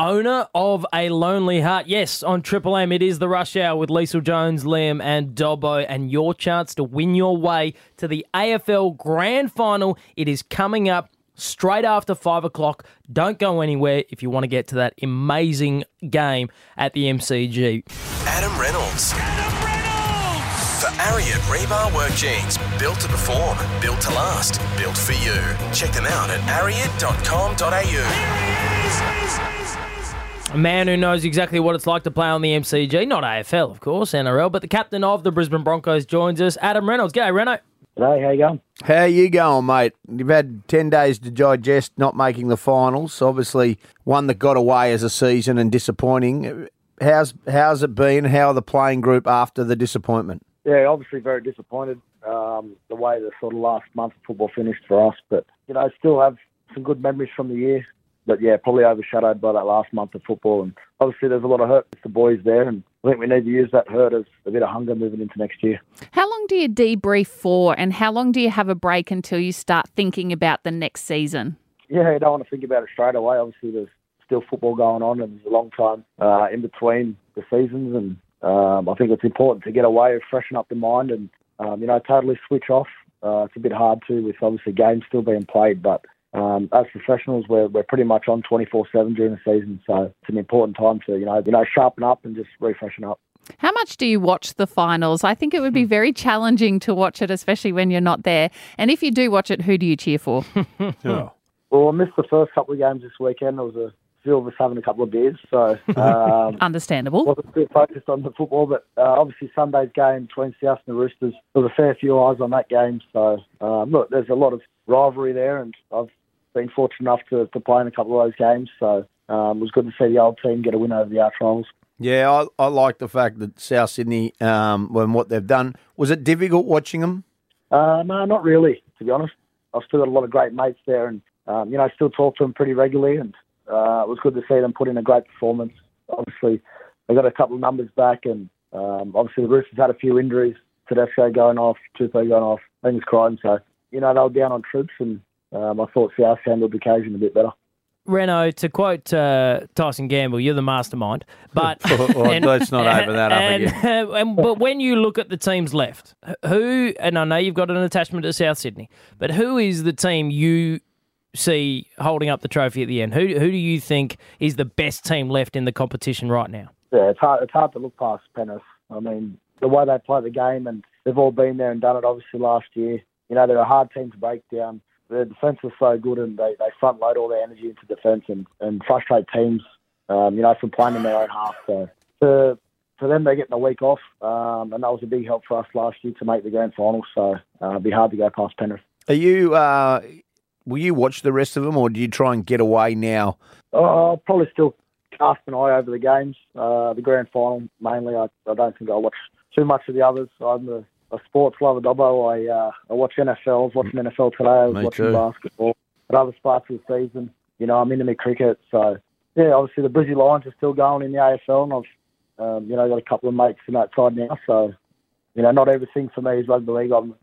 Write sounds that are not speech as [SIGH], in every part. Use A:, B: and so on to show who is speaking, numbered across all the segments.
A: owner of a lonely heart. Yes, on Triple M, it is the rush hour with Leisel Jones, Liam, and Dobbo, and your chance to win your way to the AFL Grand Final. It is coming up straight after five o'clock. Don't go anywhere if you want to get to that amazing game at the MCG.
B: Adam Reynolds. Adam Reynolds! For Ariat Rebar Work Jeans. Built to perform, built to last, built for you. Check them out at ariat.com.au.
A: A man who knows exactly what it's like to play on the MCG, not AFL, of course, NRL, but the captain of the Brisbane Broncos joins us, Adam Reynolds. G'day, Reno.
C: Hey, how you going?
D: How you going, mate? You've had 10 days to digest not making the finals. Obviously, one that got away as a season and disappointing. How's how's it been? How are the playing group after the disappointment?
C: Yeah, obviously very disappointed um, the way the sort of last month of football finished for us. But, you know, still have some good memories from the year. But, yeah, probably overshadowed by that last month of football. And obviously there's a lot of hurt with the boys there. And I think we need to use that hurt as a bit of hunger moving into next year.
E: How long do you debrief for, and how long do you have a break until you start thinking about the next season?
C: Yeah, you don't want to think about it straight away. Obviously, there's still football going on, and there's a long time uh, in between the seasons. And um, I think it's important to get away, freshen up the mind, and um, you know, totally switch off. Uh, it's a bit hard to with obviously games still being played, but um, as professionals, we're, we're pretty much on 24/7 during the season, so it's an important time to you know you know sharpen up and just refreshen up.
E: How much do you watch the finals? I think it would be very challenging to watch it, especially when you're not there. And if you do watch it, who do you cheer for? [LAUGHS]
C: oh. Well, I missed the first couple of games this weekend. There was a few of us having a couple of beers, so um, [LAUGHS]
E: understandable.
C: Wasn't a bit focused on the football, but uh, obviously Sunday's game between South and the Roosters, there was a fair few eyes on that game. So um, look, there's a lot of rivalry there, and I've been fortunate enough to, to play in a couple of those games. So um, it was good to see the old team get a win over the arch rivals.
D: Yeah, I, I like the fact that South Sydney, um, when what they've done, was it difficult watching them?
C: Uh, no, not really, to be honest. I've still got a lot of great mates there, and um, you know, I still talk to them pretty regularly, and uh, it was good to see them put in a great performance. Obviously, they got a couple of numbers back, and um, obviously the Roosters had a few injuries. Tedesco going off, Tupou going off, things crying. So you know they were down on troops, and um, I thought South handled the occasion a bit better.
A: Reno, to quote uh, Tyson Gamble, you're the mastermind. But
D: well, [LAUGHS] and, let's not open that
A: and,
D: up again. [LAUGHS]
A: And, but when you look at the teams left, who and I know you've got an attachment to South Sydney, but who is the team you see holding up the trophy at the end? Who who do you think is the best team left in the competition right now?
C: Yeah, it's hard. It's hard to look past Penrith. I mean, the way they play the game, and they've all been there and done it. Obviously, last year, you know, they're a hard team to break down their defence is so good and they, they front load all their energy into defence and, and frustrate teams, um, you know, from playing in their own half. So for, for them, they're getting a week off, um, and that was a big help for us last year to make the grand final. So uh, it'd be hard to go past Penrith.
D: Are you? Uh, will you watch the rest of them, or do you try and get away now?
C: Uh, I'll probably still cast an eye over the games. Uh, the grand final mainly. I, I don't think I'll watch too much of the others. I'm the a sports lover, Dobbo. I uh, I watch NFL. I was watching NFL today. I was
D: Me
C: watching
D: too.
C: basketball. But other parts of the season, you know, I'm into my cricket. So yeah, obviously the Brizzy Lions are still going in the AFL, and I've um, you know got a couple of mates in that side now. So you know, not everything for me is rugby league. I'm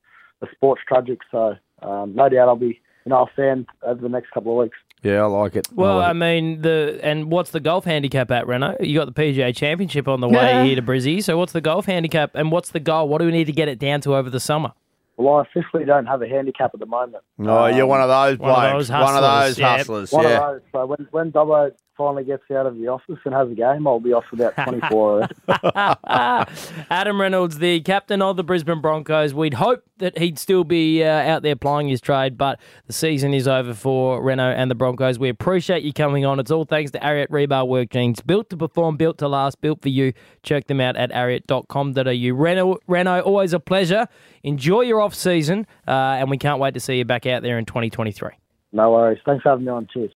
C: a sports tragic. So um, no doubt I'll be you know a fan over the next couple of weeks.
D: Yeah, I like it.
A: Well,
D: I,
A: I mean, the and what's the golf handicap at Reno? You got the PGA Championship on the way here to Brizzy. So what's the golf handicap and what's the goal? What do we need to get it down to over the summer?
C: Well, I officially don't have a handicap at the moment.
D: no, you're um, one of those
A: one of
D: blokes.
A: those
D: one of those
A: yeah.
D: hustlers.
C: One
D: yeah.
C: of those. So when when Dobbo finally gets out of the office and has a game, I'll be off for about 24 hours. [LAUGHS] [LAUGHS]
A: Adam Reynolds, the captain of the Brisbane Broncos. We'd hope that he'd still be uh, out there plying his trade, but the season is over for Reno and the Broncos. We appreciate you coming on. It's all thanks to Ariat Rebar Work Jeans. Built to perform, built to last, built for you. Check them out at ariat.com.au. Reno, Reno, always a pleasure. Enjoy your off season, uh, and we can't wait to see you back out there in 2023.
C: No worries. Thanks for having me on. Cheers.